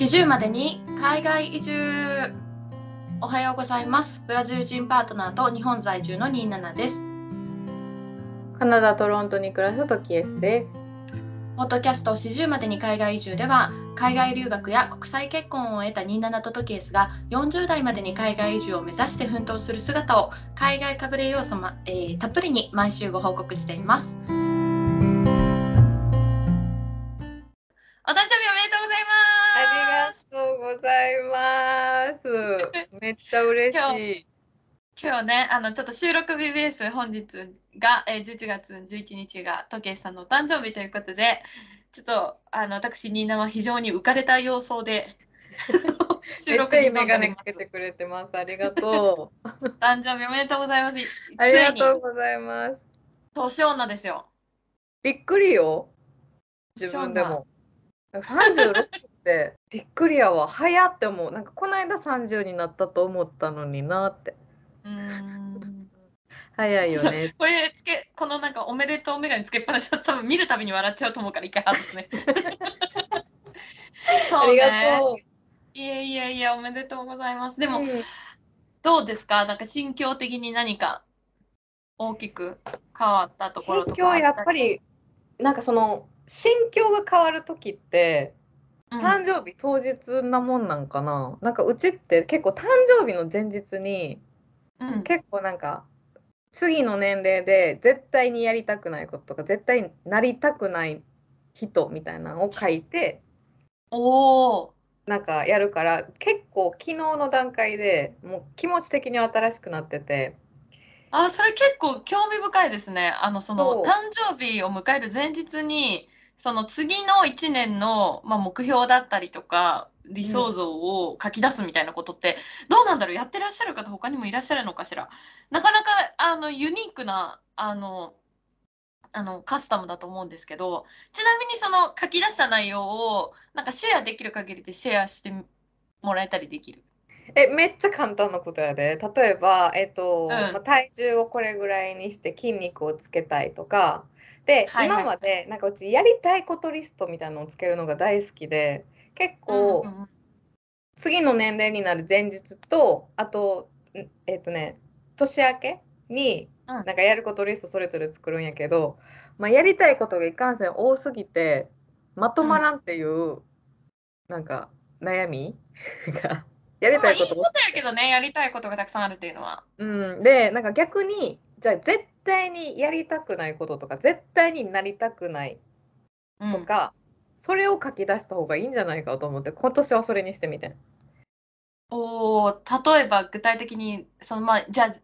40までに海外移住。おはようございます。ブラジル人パートナーと日本在住の27です。カナダ・トロントに暮らすトキエスです。ポッドキャスト40までに海外移住では海外留学や国際結婚を得た27とトキエスが40代までに海外移住を目指して奮闘する姿を海外かぶれ要素ま、えーたっぷりに毎週ご報告していますめっちゃ嬉今しい。今日ね、あのちょっと収録日ベース本日が、えー、11月11日が時計さんのお誕生日ということで、ちょっとあの私、ニーナは非常に浮かれた様相で 収録に臨んでおメガネります。かけてくれてます。ありがとう。お誕生日おめでとうございます。ありがとうございます。年女ですよ。びっくりよ。自分でも。36ってびっくりやわ。早って思う。なんかこの間30になったと思ったのになって。うーん早いよね。これつけ、このなんかおめでとうメガネつけっぱなしだと多分見るたびに笑っちゃうと思うから一回外すね。あ そうりね。がといやいやいや、おめでとうございます。でう。も、うんどうですか？なんか心境的に何か大きく変わったところとか心境やっぱりなんかその心境が変わる時ってうん誕生日当日なもんなんかな、なんかうちって結構誕生日の前日にうん。結構なんか次の年齢で絶対にやりたくないこととか絶対になりたくない人みたいなのを書いておおなんかやるから結構昨日の段階でもう気持ち的に新しくなってて。あそれ結構興味深いですね。あのその誕生日を迎える前日にその次の1年の、まあ、目標だったりとか理想像を書き出すみたいなことって、どうなんだろう？やってらっしゃる方他にもいらっしゃるのかしら？なかなかあのユニークなあのあのカスタムだと思うんですけどちなみにその書き出した内容をなんかシェアできる限りでシェアしてもらえたりできる？えめっちゃ簡単なことやで。例えば、えっとん。まあ、体重をこれぐらいにして筋肉をつけたいとかで、はいはい。今までなんかうちやりたいことリストみたいなのをつけるのが大好きで結構、うんうんうん次の年齢になる前日とあとんえっとね年明けにうん。なんかやることリストそれぞれ作るんやけど、まあ、やりたいことがいかんせん多すぎてまとまらんっていう、なんか悩み？がやりまあいいこたいこととやけどね、やりたいことがたくさんあるっていうのは。うん、でなんか逆にじゃあ絶対にやりたくないこととか絶対になりたくないうんとか、それを書き出した方がいいんじゃないかと思って今年はそれにしてみて。おー例えば具体的に、そのまあ、じゃあ、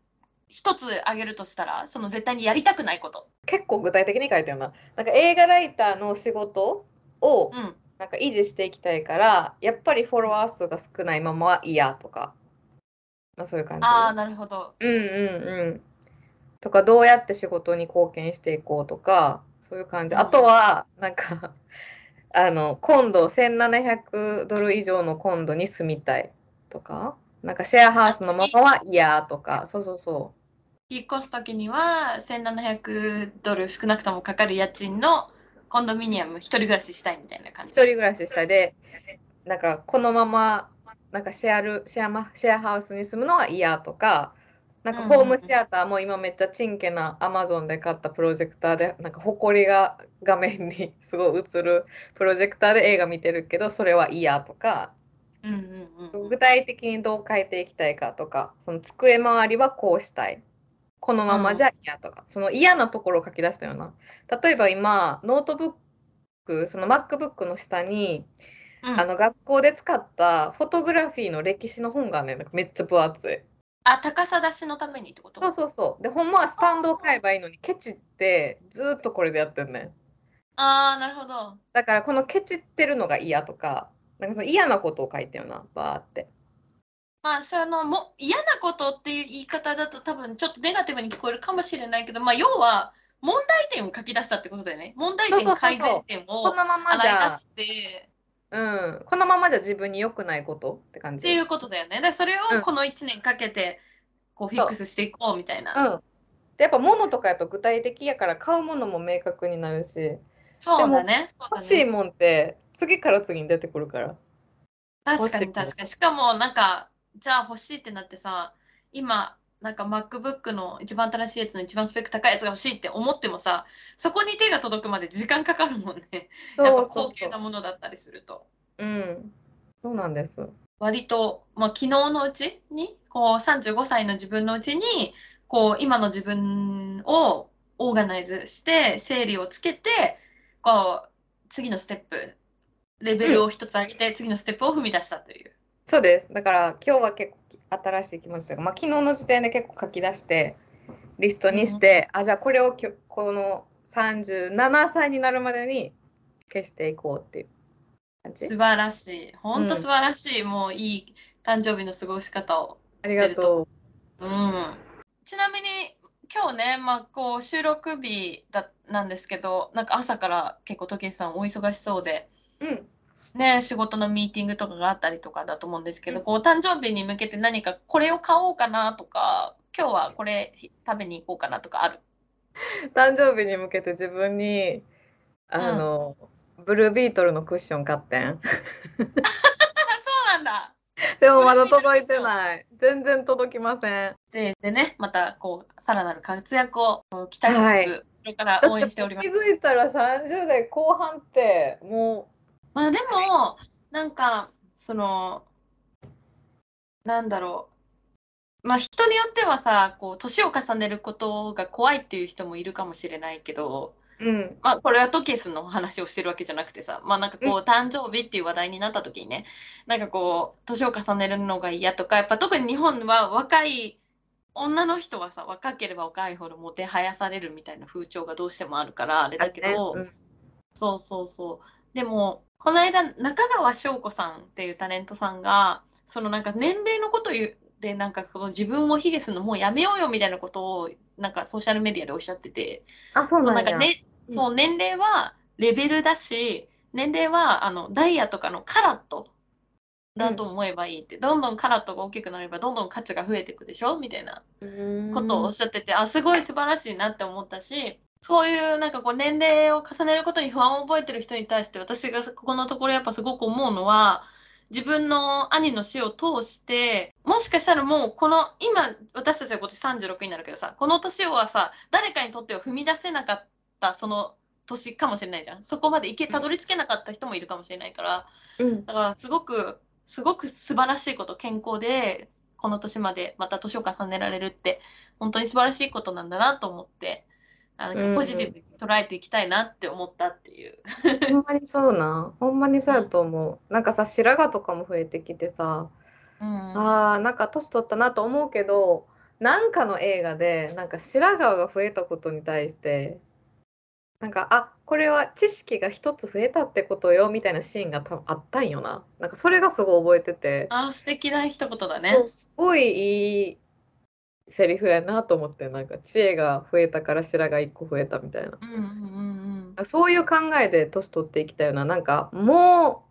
一つ挙げるとしたら、その絶対にやりたくないこと。結構具体的に書いてるな。なんか映画ライターの仕事をうん。なんか維持していきたいから、やっぱりフォロワー数が少ないままは嫌とか、まあ、そういう感じ。ああ、なるほど。うんうんうん。とかどうやって仕事に貢献していこうとかそういう感じ。うんあとはなんか あの今度1700ドル以上のコンドに住みたいとかなんかシェアハウスのままは嫌とかそうそうそ引っ越すときには、1700ドル少なくともかかる家賃のコンドミニアム、一人暮らししたいみたいな感う。じ。一人暮らししたいでなんかこのままなんかシェアルシェアマシェアハウスに住むのは嫌とか。なんかうんうんうん。ホームシアターも今めっちゃチンケなアマゾンで買ったプロジェクターでなんかホコリが画面にすごい映るプロジェクターで映画見てるけどそれは嫌とかうんうんうんうん。具体的にどう変えていきたいかとかその机周りはこうしたい。このままじゃ嫌とか、その嫌なところを書き出したような。例えば今ノートブックその MacBook の下に、うん。あの学校で使った photography の歴史の本がねめっちゃ分厚い。あ、高さ出しのためにってこと？そうそうそう。で、ほんまはスタンドを買えばいいのに、ケチってずーっとこれでやってるね。ああ、なるほど。だから、このケチってるのが嫌とか、なんかその嫌なことを書いてるな、バーって。まあ、そのも嫌なことっていう言い方だと多分ちょっとネガティブに聞こえるかもしれないけど、まあ、要は問題点を書き出したってことだよね。問題点、改善点を洗い出、してうん、このままじゃ自分に良くないこと？って感じ。っていうことだよね。でそれうんをこの1年かけてこうフィックスしていこうみたいな。うん。で、やっぱ物とかやと具体的やから買うものも明確になるし、そうだね。そうだね欲しいもんって次から次に出てくるから。確かに確かに。しかもなんか、じゃあ欲しいってなってさ、今、なんか MacBook の一番新しいやつの一番スペック高いやつが欲しいって思ってもさ、そこに手が届くまで時間かかるもんね。やっぱ高級なものだったりすると。うん。そうなんです。割と、まあ、昨日のうちに、こう35歳の自分のうちに、こう今の自分をオーガナイズして、整理をつけて、こう次のステップ、レベルを一つ上げて、次のステップを踏み出したという。そうです。だから今日は結構新しい気持ちというか、まあ、昨日の時点で結構書き出して、リストにして、あ、じゃあこれをきょこの37歳になるまでに消していこうっていう感じ。素晴らしい。本当素晴らしい。もういい誕生日の過ごし方をありがとう。うん、ちなみに今日ね、まあ、こう収録日だなんですけどなんか朝から結構時計さんお忙しそうで、うん。ね、仕事のミーティングとかがあったりとかだと思うんですけど、うんこう誕生日に向けて何かこれを買おうかなとか今日はこれ食べに行こうかなとかある？誕生日に向けて自分に、あの、ブルービートルのクッション買ってん。あそうなんだでもまだ届いてない。全然届きません。ででねまたこうさらなる活躍を期待しつつ、はいそれから応援しております 気。づいたら30代後半ってもまあでも、なんか、その、なんだろう。まあ人によってはさ、こう、年を重ねることが怖いっていう人もいるかもしれないけど、う、うん、まあこれはトケースの話をしてるわけじゃなくてさ、まあなんかこう、誕生日っていう話題になった時にね、なんかこう、年を重ねるのが嫌とか、やっぱ特に日本は若い、女の人はさ、若ければ若いほどもてはやされるみたいな風潮がどうしてもあるから、あれだけど、うんそうそうそう。でも、この間、中川翔子さんっていうタレントさんが、そのなんか年齢のことを言って、なんかその自分を卑下するのもうやめようよみたいなことを、なんかソーシャルメディアでおっしゃってて、あ、そうなんんかね、うん。そう年齢はレベルだし、年齢はあのダイヤとかのカラットだと思えばいいって、どんどんカラットが大きくなればどんどん価値が増えていくでしょみたいなことをおっしゃってて、あすごい素晴らしいなって思ったしそういうなんかこう年齢を重ねることに不安を覚えてる人に対して私がここのところやっぱすごく思うのは自分の兄の死を通してもしかしたらもうこの今私たちは今年36になるけどさこの年はさ誰かにとっては踏み出せなかったその年かもしれないじゃん。そこまで行けたどり着けなかった人もいるかもしれないから。うん、だからすごくすごく素晴らしいこと健康でこの年までまた年を重ねられるって本当に素晴らしいことなんだなと思ってあのポジティブに捉えていきたいなって思ったっていう。ほんまにそうな。ほんまにそうやと思う。なんかさ、白髪とかも増えてきてさ、うんああ、なんか年取ったなと思うけど、なんかの映画で、なんか白髪が増えたことに対して、なんか、あ、これは知識が一つ増えたってことよ、みたいなシーンがたあったんよな。なんかそれがすごい覚えてて、あー素敵な一言だねすごいいいセリフやなと思って、なんか知恵が増えたから白髪一個増えたみたいな。うんうんうんうん。そういう考えで年取っていきたいよな。なんかも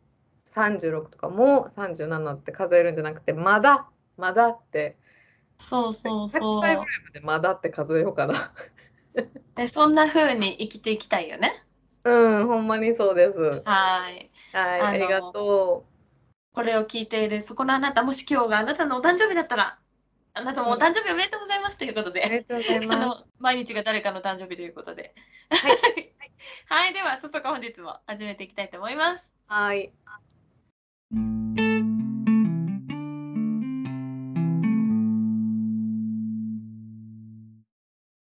う36とかもう37って数えるんじゃなくて、まだ、まだって、そうそう100そ歳ぐらう。いまでまだって数えようかな。でそんな風に生きていきたいよね。うん、ほんまにそうです。はい、はい。ありがとこれを聞いているそこのあなたもし今日があなたのお誕生日だったらあなたもお誕生日おめでとうございますということう。ありで。がとうございあます。の毎日が誰かの誕生日ということで。はい はい、では早速本日も始めていきたいと思います。はい。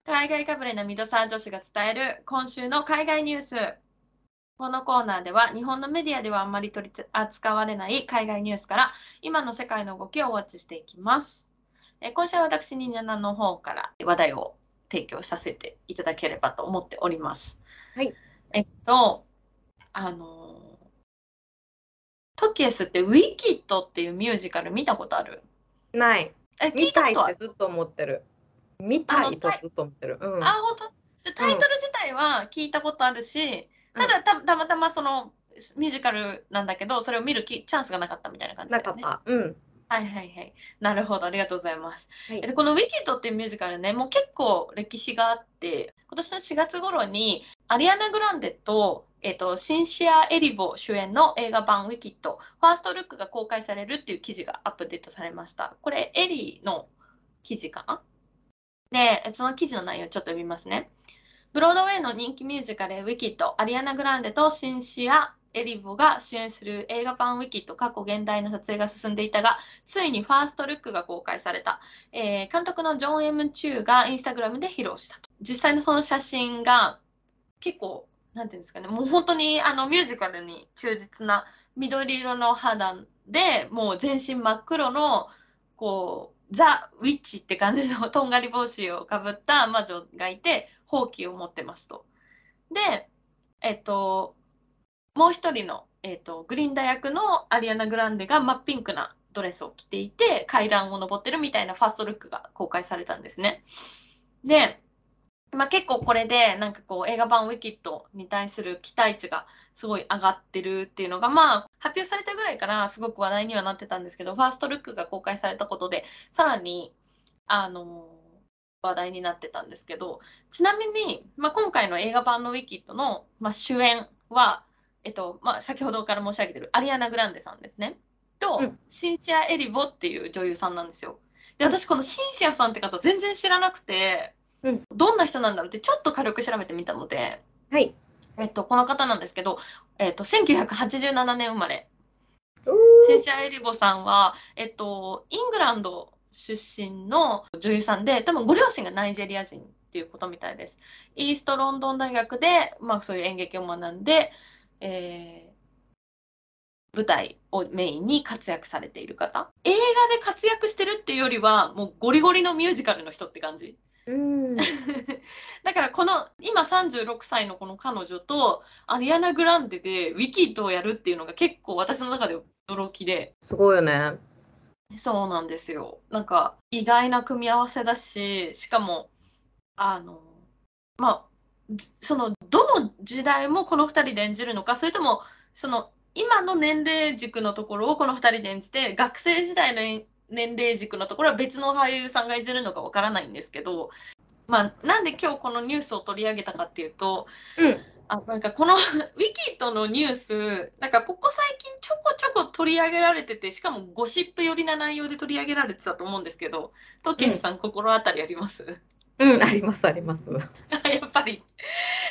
海外かぶれのミドサー女子が伝える今週の海外ニュース。このコーナーでは日本のメディアではあんまり取り扱われない海外ニュースから今の世界の動きをウォッチしていきます。えー今週は私にナナの方から話題を提供させていただければと思っております。はい。えっと、あのートキエスってウィキッドっていうミュージカル見たことある？ない。え、聞見たいいたことあるずっと思ってる。見たいとずっと思ってる。うん。あ、本当？じゃあタイトル自体は聞いたことあるし、ただたたまたまそのミュージカルなんだけど、それを見るきチャンスがなかったみたいな感じだよね。なかった。うん。はいはいはい。なるほど、ありがとうございます。はいでこの「ウィキッド」っていうミュージカルね、もう結構歴史があって、今年の4月頃にアリアナ・グランデと,、えーと、シンシア・エリボ主演の映画版ウィキッド、ファーストルックが公開されるっていう記事がアップデートされました。これ、エリーの記事かな？で、その記事の内容ちょっと読みますね。ブロードウェイの人気ミュージカルウィキッド、アリアナ・グランデとシンシア・エリボが主演する映画版ウィキッド過去現代の撮影が進んでいたが、ついにファーストルックが公開された。えー、監督のジョン・エム・チューがインスタグラムで披露したと。実際のその写真が結構、なんていうんですかね、もう本当にあのミュージカルに忠実な緑色の肌でもう全身真っ黒のこうザ・ウィッチって感じのとんがり帽子をかぶった魔女がいて、ほうきを持ってますと。で、えっと、もう一人の、えっと、グリンダ役のアリアナ・グランデが真っピンクなドレスを着ていて、階段を上ってるみたいなファーストルックが公開されたんですね。で、まあ、結構これでなんかこう映画版ウィキッドに対する期待値がすごい上がってるっていうのがまあ発表されたぐらいからすごく話題にはなってたんですけどファーストルックが公開されたことでさらにあの話題になってたんですけどちなみに、まあ、今回の映画版のウィキッドの、まあ、主演は、えっとまあ、先ほどから申し上げてるアリアナ・グランデさんですね。と、うん、シンシア・エリボっていう女優さんなんですよ。で私このシンシアさんって方全然知らなくてうん、どんな人なんだろうってちょっと軽く調べてみたので、はい。えっと、この方なんですけど、えっと、1987年生まれ。センシア・エリボさんは、えっと、イングランド出身の女優さんで多分ご両親がナイジェリア人っていうことみたいです。イーストロンドン大学で、まあ、そういう演劇を学んで、えー、舞台をメインに活躍されている方。映画で活躍してるっていうよりはもうゴリゴリのミュージカルの人って感じ。うん、だからこの今36歳のこの彼女とアリアナ・グランデでウィキッドをやるっていうのが結構私の中で驚きで。すごいよね。そうなんですよ。なんか意外な組み合わせだししかもあのまあそのどの時代もこの2人で演じるのかそれともその今の年齢軸のところをこの2人で演じて学生時代の年齢軸のところは別の俳優さんが演じるのかわからないんですけど、まあ、なんで今日このニュースを取り上げたかっていうと、うん、あなんかこのウィキッドのニュースなんかここ最近ちょこちょこ取り上げられててしかもゴシップ寄りな内容で取り上げられてたと思うんですけどトケシさん、うん、心当たりあります？うん、ありますあります。やっぱり。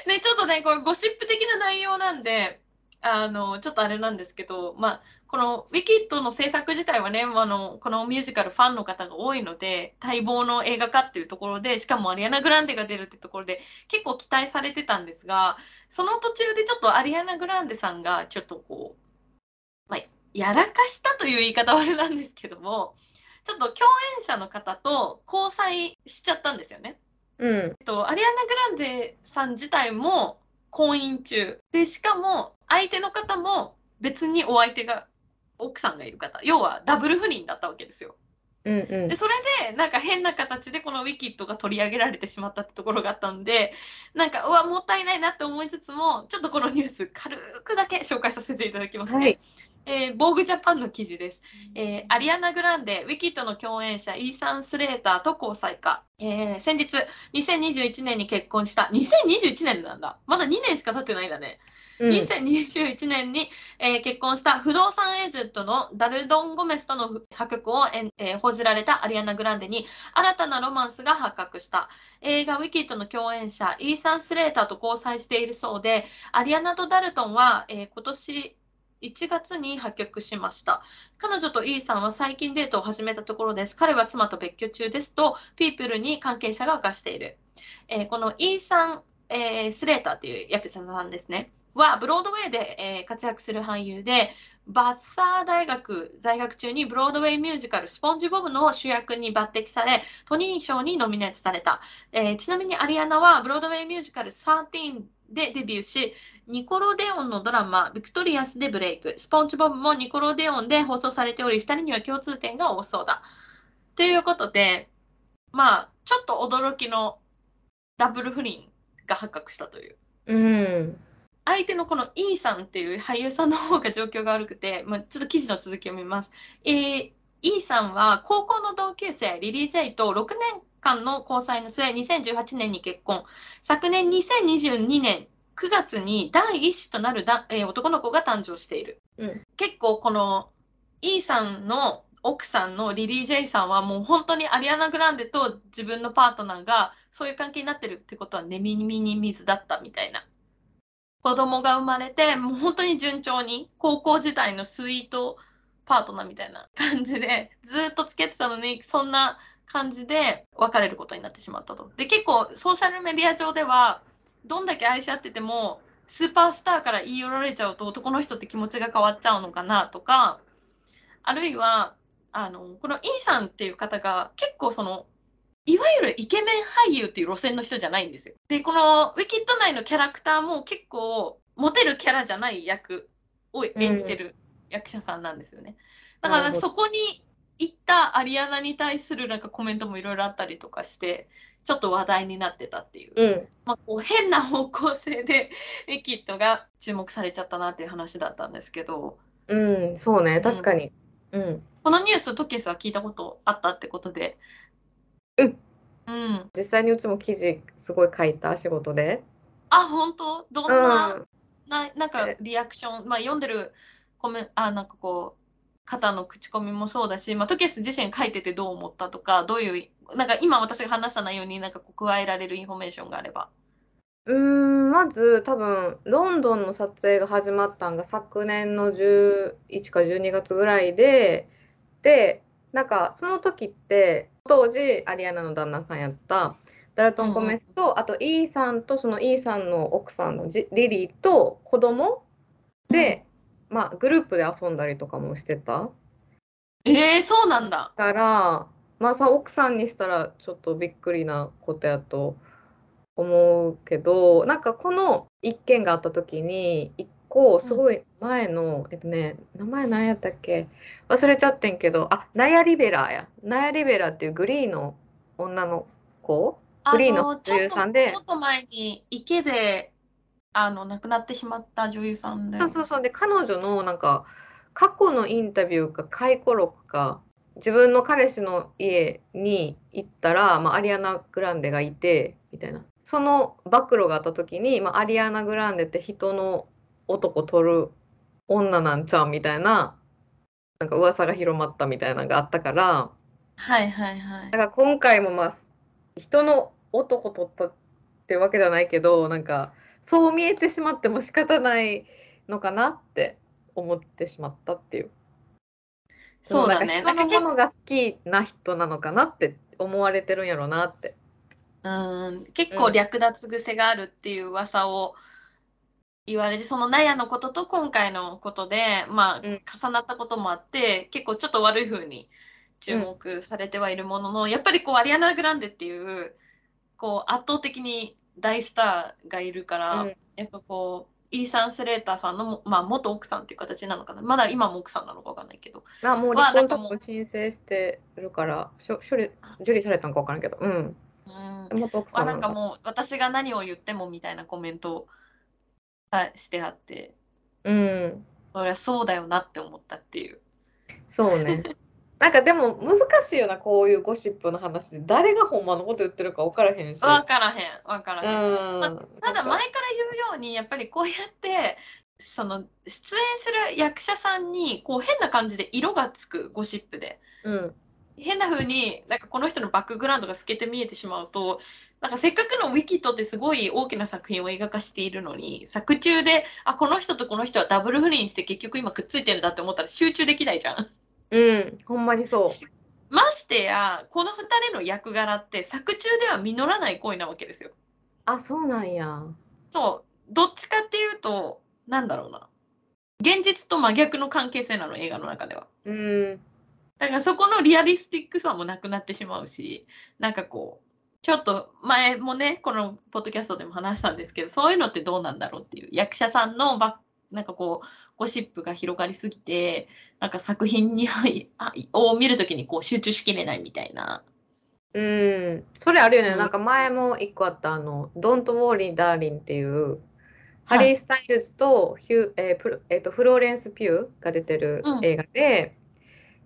ね、ちょっとね、これゴシップ的な内容なんで、あの、ちょっとあれなんですけど、まあ、このウィキッドの制作自体はね、あのこのミュージカルファンの方が多いので、待望の映画化っていうところで、しかもアリアナ・グランデが出るっていうところで、結構期待されてたんですが、その途中でちょっとアリアナ・グランデさんがちょっとこう、まあ、やらかしたという言い方はあれなんですけども、ちょっと共演者の方と交際しちゃったんですよね。うん、えっと、アリアナ・グランデさん自体も婚姻中でしかも相手の方も別にお相手が奥さんがいる方要はダブル不倫だったわけですよ。うんうん、でそれでなんか変な形でこのウィキッドが取り上げられてしまったってところがあったんでなんかうわもったいないなって思いつつもちょっとこのニュース軽くだけ紹介させていただきますね。はい。えー、ボーグジャパンの記事です、えー、アリアナ・グランデ、ウィキッドの共演者イーサン・スレーターと交際か、えー、先日2021年に結婚した。2021年なんだ。まだ2年しか経ってないんだね2021年に、えー、結婚した不動産エージェントのダルドン・ゴメスとの破局を、えー、報じられたアリアナ・グランデに新たなロマンスが発覚した映画「ウィキッド」の共演者イーサン・スレーターと交際しているそうでアリアナとダルトンは、えー、今年1月に破局しました。彼女とイーさんは最近デートを始めたところです。彼は妻と別居中ですと、ピープルに関係者が明かしている。えー、このイーサン、えー、スレーターという役者さんですね。はブロードウェイで、えー、活躍する俳優でバッサー大学在学中にブロードウェイミュージカル「スポンジボブ」の主役に抜擢されトニー賞にノミネートされた、えー、ちなみにアリアナはブロードウェイミュージカル「13」でデビューしニコロデオンのドラマ「ビクトリアス」でブレイク。スポンジボブもニコロデオンで放送されており2人には共通点が多そうだ。ということでまあちょっと驚きのダブル不倫が発覚したという。うん。相手のこの E さんっていう俳優さんの方が状況が悪くて、まあ、ちょっと記事の続きを見ます。えー、E さんは高校の同級生リリー・ジェイと6年間の交際の末、2018年に結婚。昨年2022年9 9月に第一子となるだ、えー男の子が誕生している。うん結構このイーさんの奥さんのリリー・ジェイさんはもう本当にアリアナ・グランデと自分のパートナーがそういう関係になってるってことは寝耳に水だったみたいな。子供が生まれてもう本当に順調に高校時代のスイートパートナーみたいな感じでずっと付き合ってたのにそんな感じで別れることになってしまったと。で結構ソーシャルメディア上ではどんだけ愛し合っててもスーパースターから言い寄られちゃうと男の人って気持ちが変わっちゃうのかなとかあるいはあのこのイーさんっていう方が結構そのいわゆるイケメン俳優っていう路線の人じゃないんですよ。でこのウィキッド内のキャラクターも結構モテるキャラじゃない役を演じてる役者さんなんですよね。だからそこに行ったアリアナに対するなんかコメントもいろいろあったりとかしてちょっと話題になってたっていう。うん。まあ、こう変な方向性で ウィキッドが注目されちゃったなっていう話だったんですけど。うんそうね。確かに。うん。このニューストケスは聞いたことあったってことでうん、うん、実際にうちも記事すごい書いた仕事で。あ本当？どんうな,、ん。ななんかえ。リアクション、まあ、読んでるコメあなんかこう方の口コミもそうだし、まあ、トキエス自身書いててどう思ったとかどういうなんか今私が話した内容になんかこう加えられるインフォメーションがあれば。うーんまず多分ロンドンの撮影が始まったんが昨年の11か12月ぐらいででなんかその時って当時アリアナの旦那さんやったダルトン・ゴメスと、あとイーさんとそのイーさんの奥さんのジリリーと子供で、まあグループで遊んだりとかもしてた。えー、そうなんだ。からまあさ奥さんにしたらちょっとびっくりなことやと思うけどなんかこの一件があった時に一個すごい前の、えっとね名前何やったっけ？忘れちゃってんけど。あナヤ・リベラや。ナヤ・リベラっていうグリーの女の子？あフリーの女優さんで。ちょっと前に池であの亡くなってしまった女優さんで。そうそうそう。で彼女のなんか過去のインタビューか回顧録か自分の彼氏の家に行ったら、まあ、アリアナ・グランデがいてみたいな。その暴露があった時に、まあ、アリアナ・グランデって人の男取る女なんちゃうみたいななんか噂が広まったみたいなのがあったからはいはいはいだ。から今回もまあ人の男取ったってわけじゃないけどなんかそう見えてしまっても仕方ないのかなって思ってしまったっていう。そうだね。人のものが好きな人なのかなって思われてるんやろうなって。うん結構略奪癖があるっていう噂を言われて、そのナヤのことと今回のことで、まあ、うん。重なったこともあって、結構ちょっと悪い風に注目されてはいるものの、やっぱりこうアリアナ・グランデっていうこう圧倒的に大スターがいるから、うん。やっぱこうイーサン・スレーターさんのも、まあ、元奥さんっていう形なのかな。まだ今も奥さんなのかわかんないけど。あもうまあ離婚多なんかも申請してるからしょ処理受理されたのか分からんけど。うん。うん。元奥まあ、さんなんかもう私が何を言ってもみたいなコメントをはいしてあってうん。そりゃそうだよなって思ったっていうそうね。なんかでも難しいよなこういうゴシップの話で誰がほんまのこと言ってるか分からへんし。分からへん分からへん、うん。ただそっか前から言うようにやっぱりこうやってその出演する役者さんにこう変な感じで色がつくゴシップでうん。変な風になんかこの人のバックグラウンドが透けて見えてしまうとなんかせっかくのウィキッドってすごい大きな作品を映画化しているのに作中であこの人とこの人はダブル不倫して結局今くっついてるんだって思ったら集中できないじゃん。うん。ほんまにそう。ましてやこの2人の役柄って作中では実らない恋なわけですよ。あ、そうなんや。そうどっちかっていうとなんだろうな現実と真逆の関係性なの映画の中では。うん。だからそこのリアリスティックさもなくなってしまうしなんかこうちょっと前もねこのポッドキャストでも話したんですけどそういうのってどうなんだろうっていう役者さんのばなんかこうゴシップが広がりすぎてなんか作品にはいあを見るときにこう集中しきれないみたいな。うん。それあるよね。うんなんか前も一個あったあの、Don't Worry Darling っていう、はいハリー・スタイルズとヒュー、えープロえーとフローレンス・ピューが出てるうん映画で、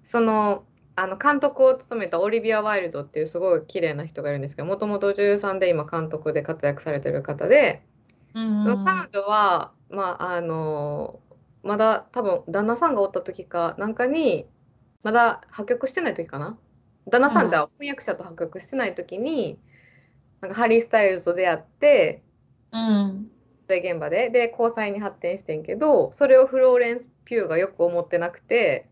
その、あの監督を務めたオリビア・ワイルドっていうすごい綺麗な人がいるんですけど、もともと女優さんで今監督で活躍されてる方で、うん彼女は、まあ、あのまだ多分旦那さんがおった時かなんかにまだ破局してない時かな？旦那さんじゃ翻訳者と破局してない時に、なんかハリー・スタイルズと出会ってうん現場で。で交際に発展してんけどそれをフローレンス・ピューがよく思ってなくて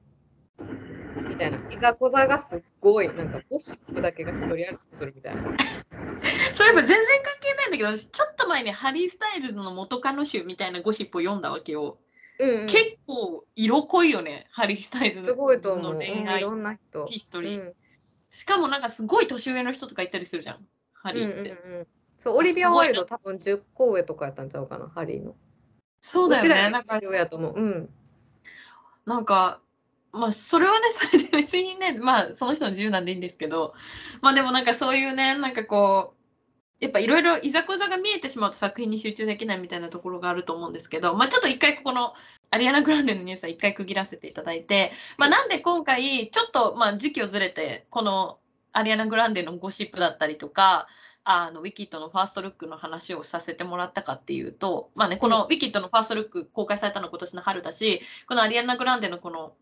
みたいないざこざがすっごいなんかゴシップだけが一人歩きするみたいな。そういえば全然関係ないんだけどちょっと前にハリー・スタイルズの元カノ集みたいなゴシップを読んだわけよ。うんうん、結構色濃いよねハリー・スタイルズすごいと思う。の恋愛うんいろんな人。ヒストリー。うんしかもなんかすごい年上の人とかいたりするじゃんハリうんーって。うんうん、そうオリビア・ワイルド多分10個上とかやったんちゃうかなハリーの。そうだよね。なんかより年上やと思う。うん。なんか、まあ、それはね、それで別にね、まあ、その人の自由なんでいいんですけど、まあ、でもなんかそういうね、なんかこう、やっぱいろいろいざこざが見えてしまうと作品に集中できないみたいなところがあると思うんですけど、まあ、ちょっと一回ここのアリアナ・グランデのニュースは一回区切らせていただいて、まあ、なんで今回ちょっとまあ時期をずれてこのアリアナ・グランデのゴシップだったりとかあのウィキッドのファーストルックの話をさせてもらったかっていうと、まあね、このウィキッドのファーストルック公開されたのは今年の春だしこのアリアナ・グランデのこの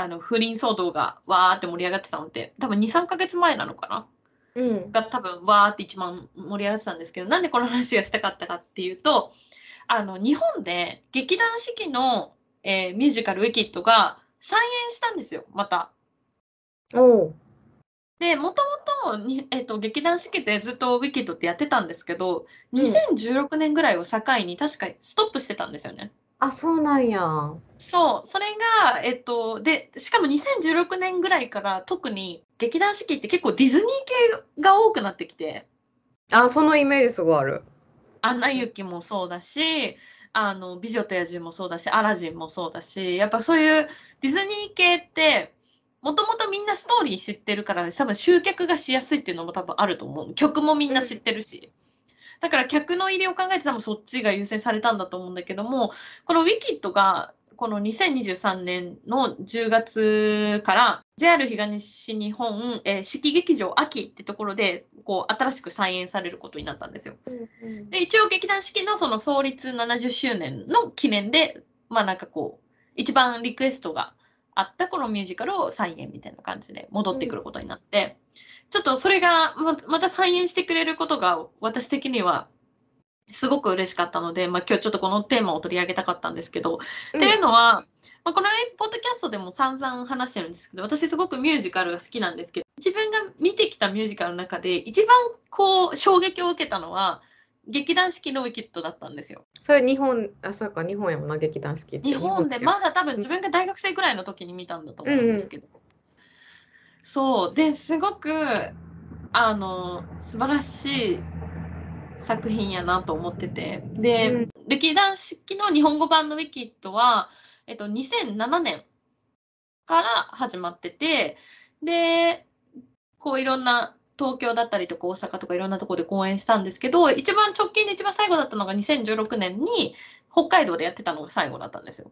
あの不倫騒動がわーって盛り上がってたのって多分23ヶ月前なのかな？うん。が多分わーって一番盛り上がってたんですけどなんでこの話がしたかったかっていうとあの日本で劇団四季の、えーミュージカル「ウィキッド」が再演したんですよまた。でもともとに、えっと劇団四季ってずっと「ウィキッド」ってやってたんですけど2016年ぐらいを境に確かストップしてたんですよね。あ、そうなんや。そう、それが、えっと、で、しかも2016年ぐらいから特に劇団四季って結構ディズニー系が多くなってきて、あ、そのイメージすごいある。アナ雪もそうだし、あの、美女と野獣もそうだし、アラジンもそうだし、やっぱそういうディズニー系って、もともとみんなストーリー知ってるから、多分集客がしやすいっていうのも多分あると思う。曲もみんな知ってるし。だから客の入りを考えて多分そっちが優先されたんだと思うんだけども、このウィキッドがこの2023年の10月から JR 東日本、えー、四季劇場秋ってところでこう新しく再演されることになったんですよ。で一応劇団四季のその創立70周年の記念でまあなんかこう一番リクエストがあったこのミュージカルを再演みたいな感じで戻ってくることになって、ちょっとそれがままた再演してくれることが私的にはすごく嬉しかったので、まあ、今日ちょっとこのテーマを取り上げたかったんですけど、っていうのは、まあ、このポッドキャストでも散々話してるんですけど私すごくミュージカルが好きなんですけど自分が見てきたミュージカルの中で一番こう衝撃を受けたのは劇団四季のウィキッドだったんですよ。それ日本、あ、そうか、日本やもんな、劇団四季。日本でやまだ多分自分が大学生ぐらいの時に見たんだと思うんですけど、そう。ですごくあの素晴らしい作品やなと思ってて。で、うん。劇団四季の日本語版のウィキッドは、えっと、2007年から始まってて。でこういろんな東京だったりとか大阪とかいろんなところで公演したんですけど一番直近で一番最後だったのが2016年に北海道でやってたのが最後だったんですよ。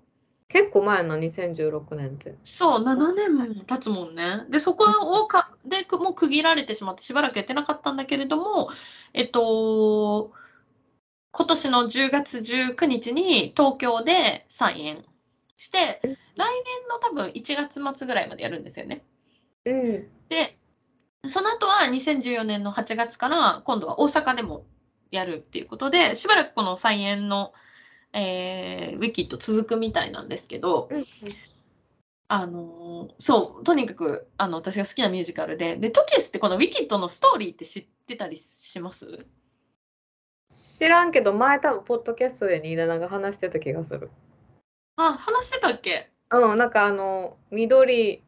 結構前やな、2016年って。そう、7年も経つもんね。で、そこをかでくもう区切られてしまってしばらくやってなかったんだけれども、えっと、今年の10月19日に東京で再演して、来年の多分1月末ぐらいまでやるんですよね。うん。で、その後は2014年の8月から今度は大阪でもやるっていうことで、しばらくこの再演の、えーウィキッド続くみたいなんですけど、うんあのーそう、とにかくあの私が好きなミュージカルで、で、トキエスってこのウィキッドのストーリーって知ってたりします？知らんけど、前多分、ポッドキャストでニーナナが話してた気がする。あ、話してたっけ？うん、なんかあの、緑、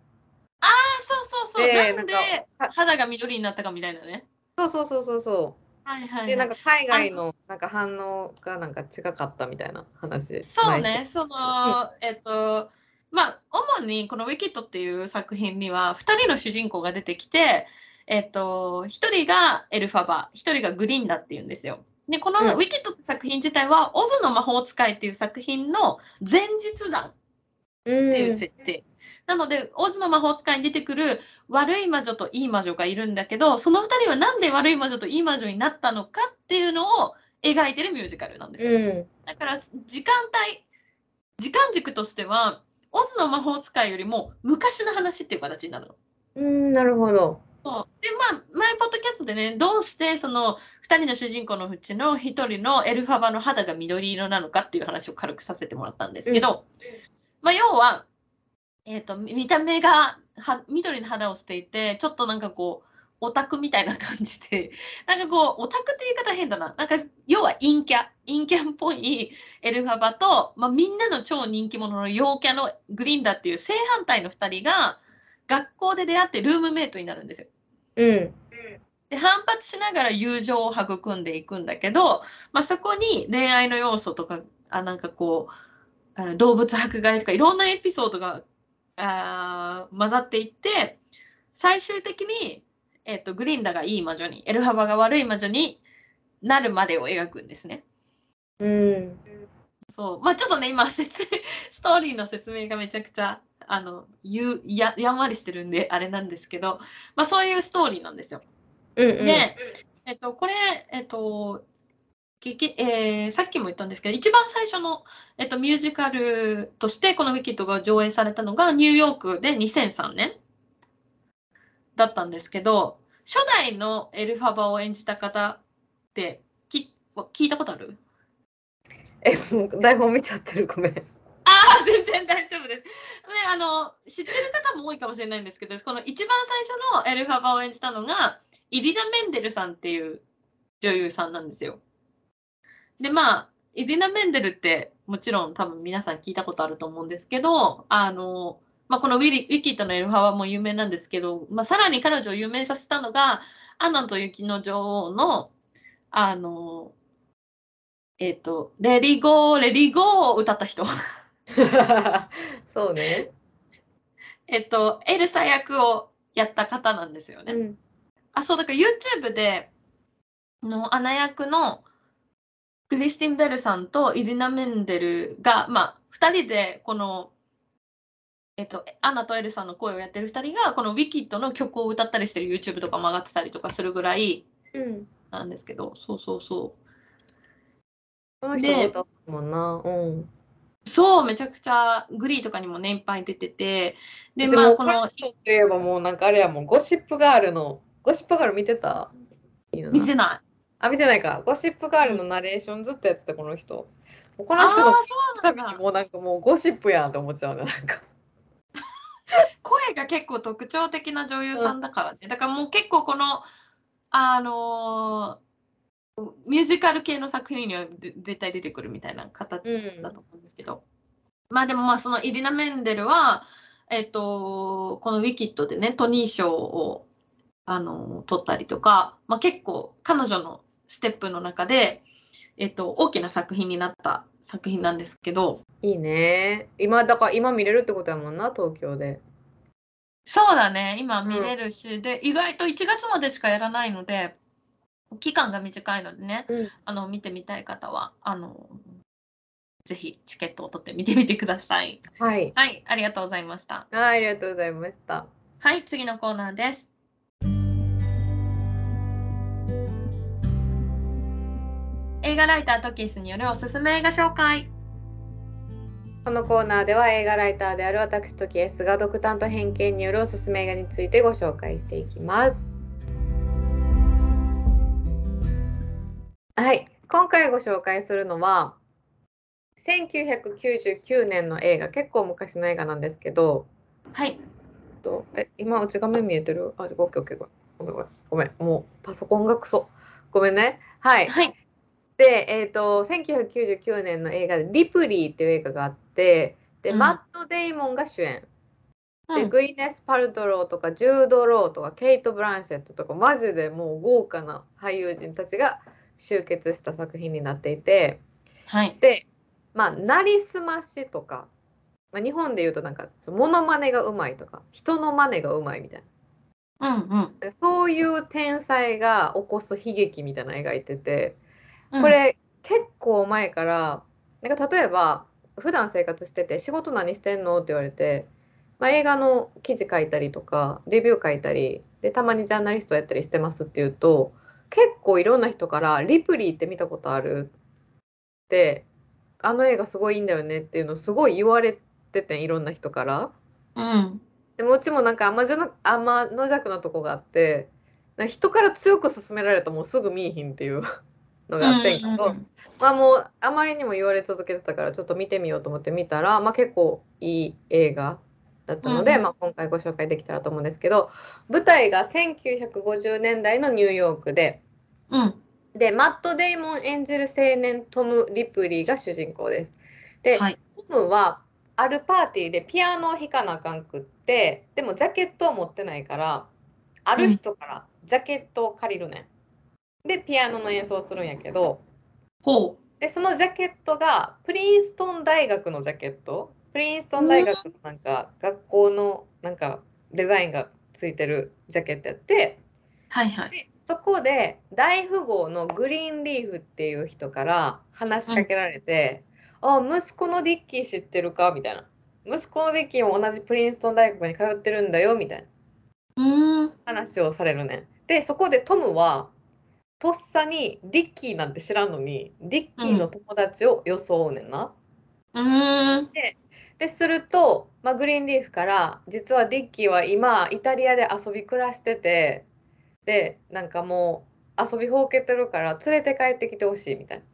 あ、そうそうそう。でなんで肌が緑になったかみたいなね。そうそうそうそうそ。はいはいうで、は。ないんか海外のなんか反応がなんか違かったみたいな話。そうね、その、えっと、まあ、主にこの「ウィキッド」っていう作品には2人の主人公が出てきて、えっと、1人がエルファバ、1人がグリンダっていうんですよ。で、このうん「ウィキッド」って作品自体は、オズの魔法使いっていう作品の前日談うっていうん設定。なので、オズの魔法使いに出てくる悪い魔女といい魔女がいるんだけど、その2人はなんで悪い魔女といい魔女になったのかっていうのを描いてるミュージカルなんですよ。うん。だから時間帯時間軸としてはオズの魔法使いよりも昔の話っていう形になるの。うん、なるほど。そうでまあ前ポッドキャストでねどうしてその2人の主人公のうちの1人のエルファバの肌が緑色なのかっていう話を軽くさせてもらったんですけど、まあ、要は、えー、と見た目がは緑の肌をしていてちょっとなんかこうオタクみたいな感じで なんかこうオタクって言い方変だななんか要は陰キャ陰キャンっぽいエルファバと、まあ、みんなの超人気者の陽キャのグリンダっていう正反対の2人が学校で出会ってルームメイトになるんですよ。うん。で反発しながら友情を育んでいくんだけど、まあ、そこに恋愛の要素とかあなんかこうあの動物迫害とかいろんなエピソードがあー混ざっていって最終的に、えっとグリンダがいい魔女にエルハバが悪い魔女になるまでを描くんですね。うん。そうまあちょっとね今説明 ストーリーの説明がめちゃくちゃあのゆややんわりしてるんであれなんですけど、まあ、そういうストーリーなんですよ。うん。うん。で、えっと、これ、えっと、劇えーさっきも言ったんですけど、一番最初の、えっと、ミュージカルとして、このウィキッドが上映されたのが、ニューヨークで2003年だったんですけど、初代のエルファバを演じた方って、き聞いたことある？え、もう台本見ちゃってる。ごめん。ああ、全然大丈夫です。で、あの、知ってる方も多いかもしれないんですけど、この一番最初のエルファバを演じたのが、イディナ・メンデルさんっていう女優さんなんですよ。で、まあ、イディナ・メンデルって、もちろん多分皆さん聞いたことあると思うんですけど、あの、まあ、このウィリウィキッドのエルファバも有名なんですけど、まあ、さらに彼女を有名させたのが、アナと雪の女王の、あの、えっ、と、 Let It Go、Let It Go を歌った人。そうね。えっと、エルサ役をやった方なんですよね。うん。あ、そう、だから YouTube で、のアナ役のクリスティン・ベルさんとイリナ・メンデルが、まあ、2人でこの、えっと、アナとエルさんの声をやってる2人が、このウィキッドの曲を歌ったりしてる YouTube とかも上がってたりとかするぐらいうん。なんですけど、そうそうそう。その人でも歌ったもんな。うん。そう、めちゃくちゃグリーとかにもね、いっぱい出てて、で、私まあ、この人といえばもうなんかあれやもん、ゴシップガールの、ゴシップガール見てた？見てない。あ、見てないか。ゴシップガールのナレーションずっとやってた、この人。この人のそうなんだ。もうなんかもうゴシップやんって思っちゃうね、なんか。声が結構特徴的な女優さんだからね、だからもう結構このあのーミュージカル系の作品にはで絶対出てくるみたいな形うんだと思うんですけど、まあでもまあそのイリナ・メンデルはえっ、とこの「ウィキッド」でねトニー賞をあの取ったりとか、まあ、結構彼女のステップの中で、えっと大きな作品になった作品なんですけどいいね。今、だから今見れるってことやもんな、東京で。そうだね、今見れるし、で、意外と1月までしかやらないので、期間が短いのでね、うんあの見てみたい方は、あのぜひチケットを取って見てみてください。はい。はい、ありがとうございました。はい、ありがとうございました。はい、次のコーナーです。画ライタートキースによるおすすめ映画紹介。このコーナーでは映画ライターである私とキエスが独断と偏見によるおすすめ映画についてご紹介していきます。はい、今回ご紹介するのは1999年の映画結構昔の映画なんですけど。はい、とえ今うち画面見えてる？あ、オッケーオッケー。ごめんごめん。ごめん。もうパソコンがクソ。ごめんね。はい。はい、で、えー、と1999年の映画で「リプリー」っていう映画があってで、うん。マット・デイモンが主演。で、うん。グイネス・パルトローとかジュード・ローとかケイト・ブランシェットとかマジでもう豪華な俳優陣たちが集結した作品になっていてはい、でまあなりすましとか、まあ、日本で言うとなんかモノマネがうまいとか人の真似がうまいみたいな。うんうん。でそういう天才が起こす悲劇みたいなの描いてて。うん。これ結構前からなんか例えば普段生活してて「仕事何してんの?」って言われて、まあ、映画の記事書いたりとかレビュー書いたりでたまにジャーナリストやったりしてますって言うと結構いろんな人から「リプリーって見たことある?」って「あの映画すごいいいんだよね」っていうのをすごい言われてていろんな人から。うん。でもうちもなんか甘じょな甘の弱なとこがあってか人から強く勧められたらもうすぐ見えひんっていうのがあってんけど、うんまあもうあまりにも言われ続けてたからちょっと見てみようと思って見たら、まあ、結構いい映画だったので、うんまあ、今回ご紹介できたらと思うんですけど舞台が1950年代のニューヨークでうん。でマット・デイモン演じる青年トム・リプリーが主人公です。で、はい。トムはあるパーティーでピアノを弾かなあかんくってでもジャケットを持ってないからある人からジャケットを借りるねん。でピアノの演奏をするんやけどほでそのジャケットがプリンストン大学のジャケット？プリンストン大学のなんか学校のなんかデザインがついてるジャケットやってう。はいはい。でそこで大富豪のグリーンリーフっていう人から話しかけられて「あ息子のディッキー知ってるか?」みたいな「息子のディッキーも同じプリンストン大学に通ってるんだよ」みたいな。話をされるねん。でそこでトムはとっさにディッキーなんて知らんのにディッキーの友達を装うねんな。うーん。ですると、まあ、グリーンリーフから実はディッキーは今イタリアで遊び暮らしててでなんかもう遊びほうけてるから連れて帰ってきてほしいみたいな。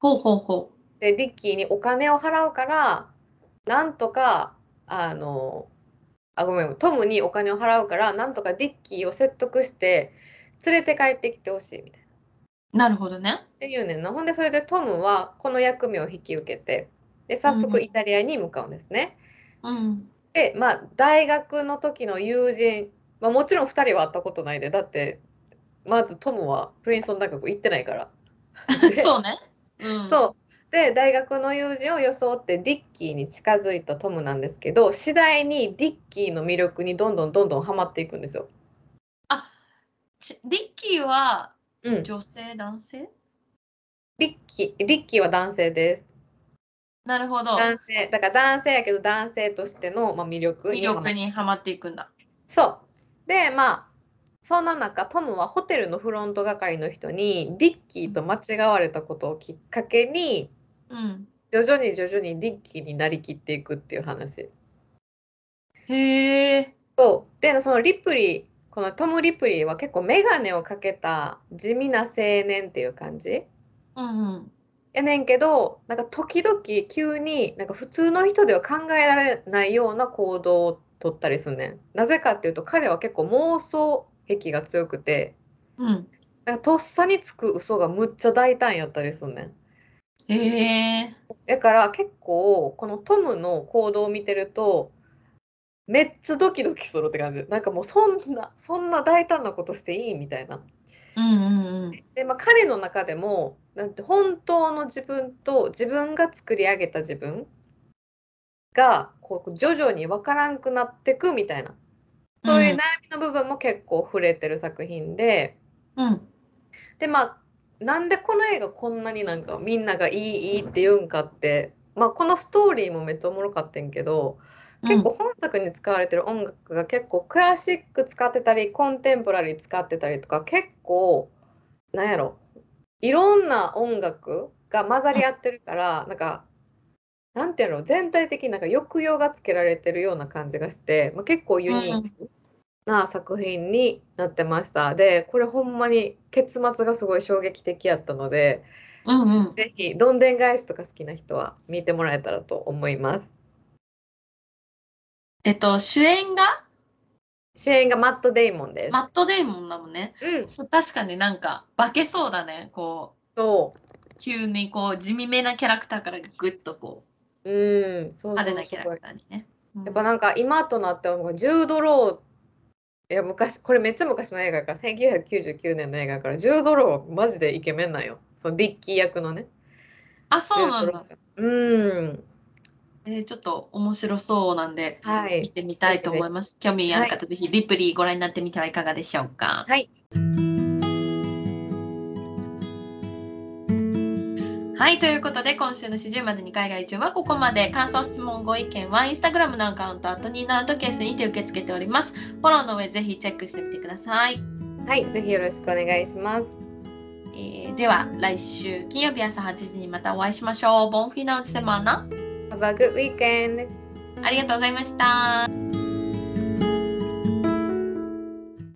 ほうほうほでディッキーにお金を払うからなんとかあのあごめんトムにお金を払うからなんとかディッキーを説得して連れて帰ってきてほしいみたいな。なるほどね。ていうねんなほんでそれでトムはこの役目を引き受けてで早速イタリアに向かうんですね。うん。でまあ大学の時の友人、まあ、もちろん2人は会ったことないでだってまずトムはプリンストン大学行ってないから。で そうね。うん。そうで大学の友人を装ってディッキーに近づいたトムなんですけど次第にディッキーの魅力にどんどんどんどんハマっていくんですよ。ちディッキーはうん、女性、男性？ディッキーディッキーは男性です。なるほど。男性だから男性やけど男性としての、まあ、魅力魅にハマ力にはまっていくんだ。そう。で、まあ、そんな中、トムはホテルのフロント係の人にディッキーと間違われたことをきっかけに、うん。徐々に徐々にディッキーになりきっていくっていう話。へえ。そう。で、そのリプリー、このトム・リプリーは結構メガネをかけた地味な青年っていう感じ？うんうん。やねんけど、なんか時々急になんか普通の人では考えられないような行動を取ったりすんねん。なぜかっていうと彼は結構妄想癖が強くて、うん。なんかとっさにつく嘘がむっちゃ大胆やったりすんねん。へえ。だから結構このトムの行動を見てるとめっちゃドキドキするって感じ。なんかもうそんなそんな大胆なことしていいみたいな。うんうんうん。でまあ彼の中でもなんて本当の自分と自分が作り上げた自分がこう徐々に分からんくなってくみたいなそういう悩みの部分も結構触れてる作品で。うん。でまあなんでこの映画こんなになんかみんながいいいいって言うんかって、まあ、このストーリーもめっちゃおもろかったんやけど結構本作に使われてる音楽が結構クラシック使ってたりコンテンポラリー使ってたりとか結構なんやろいろんな音楽が混ざり合ってるからなんかなんていうの全体的になんか抑揚がつけられてるような感じがして、まあ、結構ユニークな作品になってました。でこれほんまに結末がすごい衝撃的やったのでうんうん。ぜひどんでん返しとか好きな人は見てもらえたらと思います。えっと、主演が？主演がマット・デイモンです。マット・デイモンだもんね。うん、確かになんか化けそうだね。こそう急にこう地味めなキャラクターからぐっとこう。うん、そうう派手なキャラクターにね。うんやっぱなんか今となってはジュード・ローいや昔これめっちゃ昔の映画やから1999年の映画やからジュード・ローマジでイケメンなんよそのディッキー役のねあ、そうなんだ。うんえー、ちょっと面白そうなんで、はい、見てみたいと思います。興味ある方、はい、ぜひリプリーご覧になってみてはいかがでしょうか。はい。はい、ということで今週の始終までに海外中はここまで。感想質問ご意見はインスタグラムのアカウントアットニーナートケースにて受け付けております。フォローの上ぜひチェックしてみてください。はいぜひよろしくお願いします、えー、では来週金曜日朝8時にまたお会いしましょう。ボンフィナウセマーナ。Have a good weekend! ありがとうございました。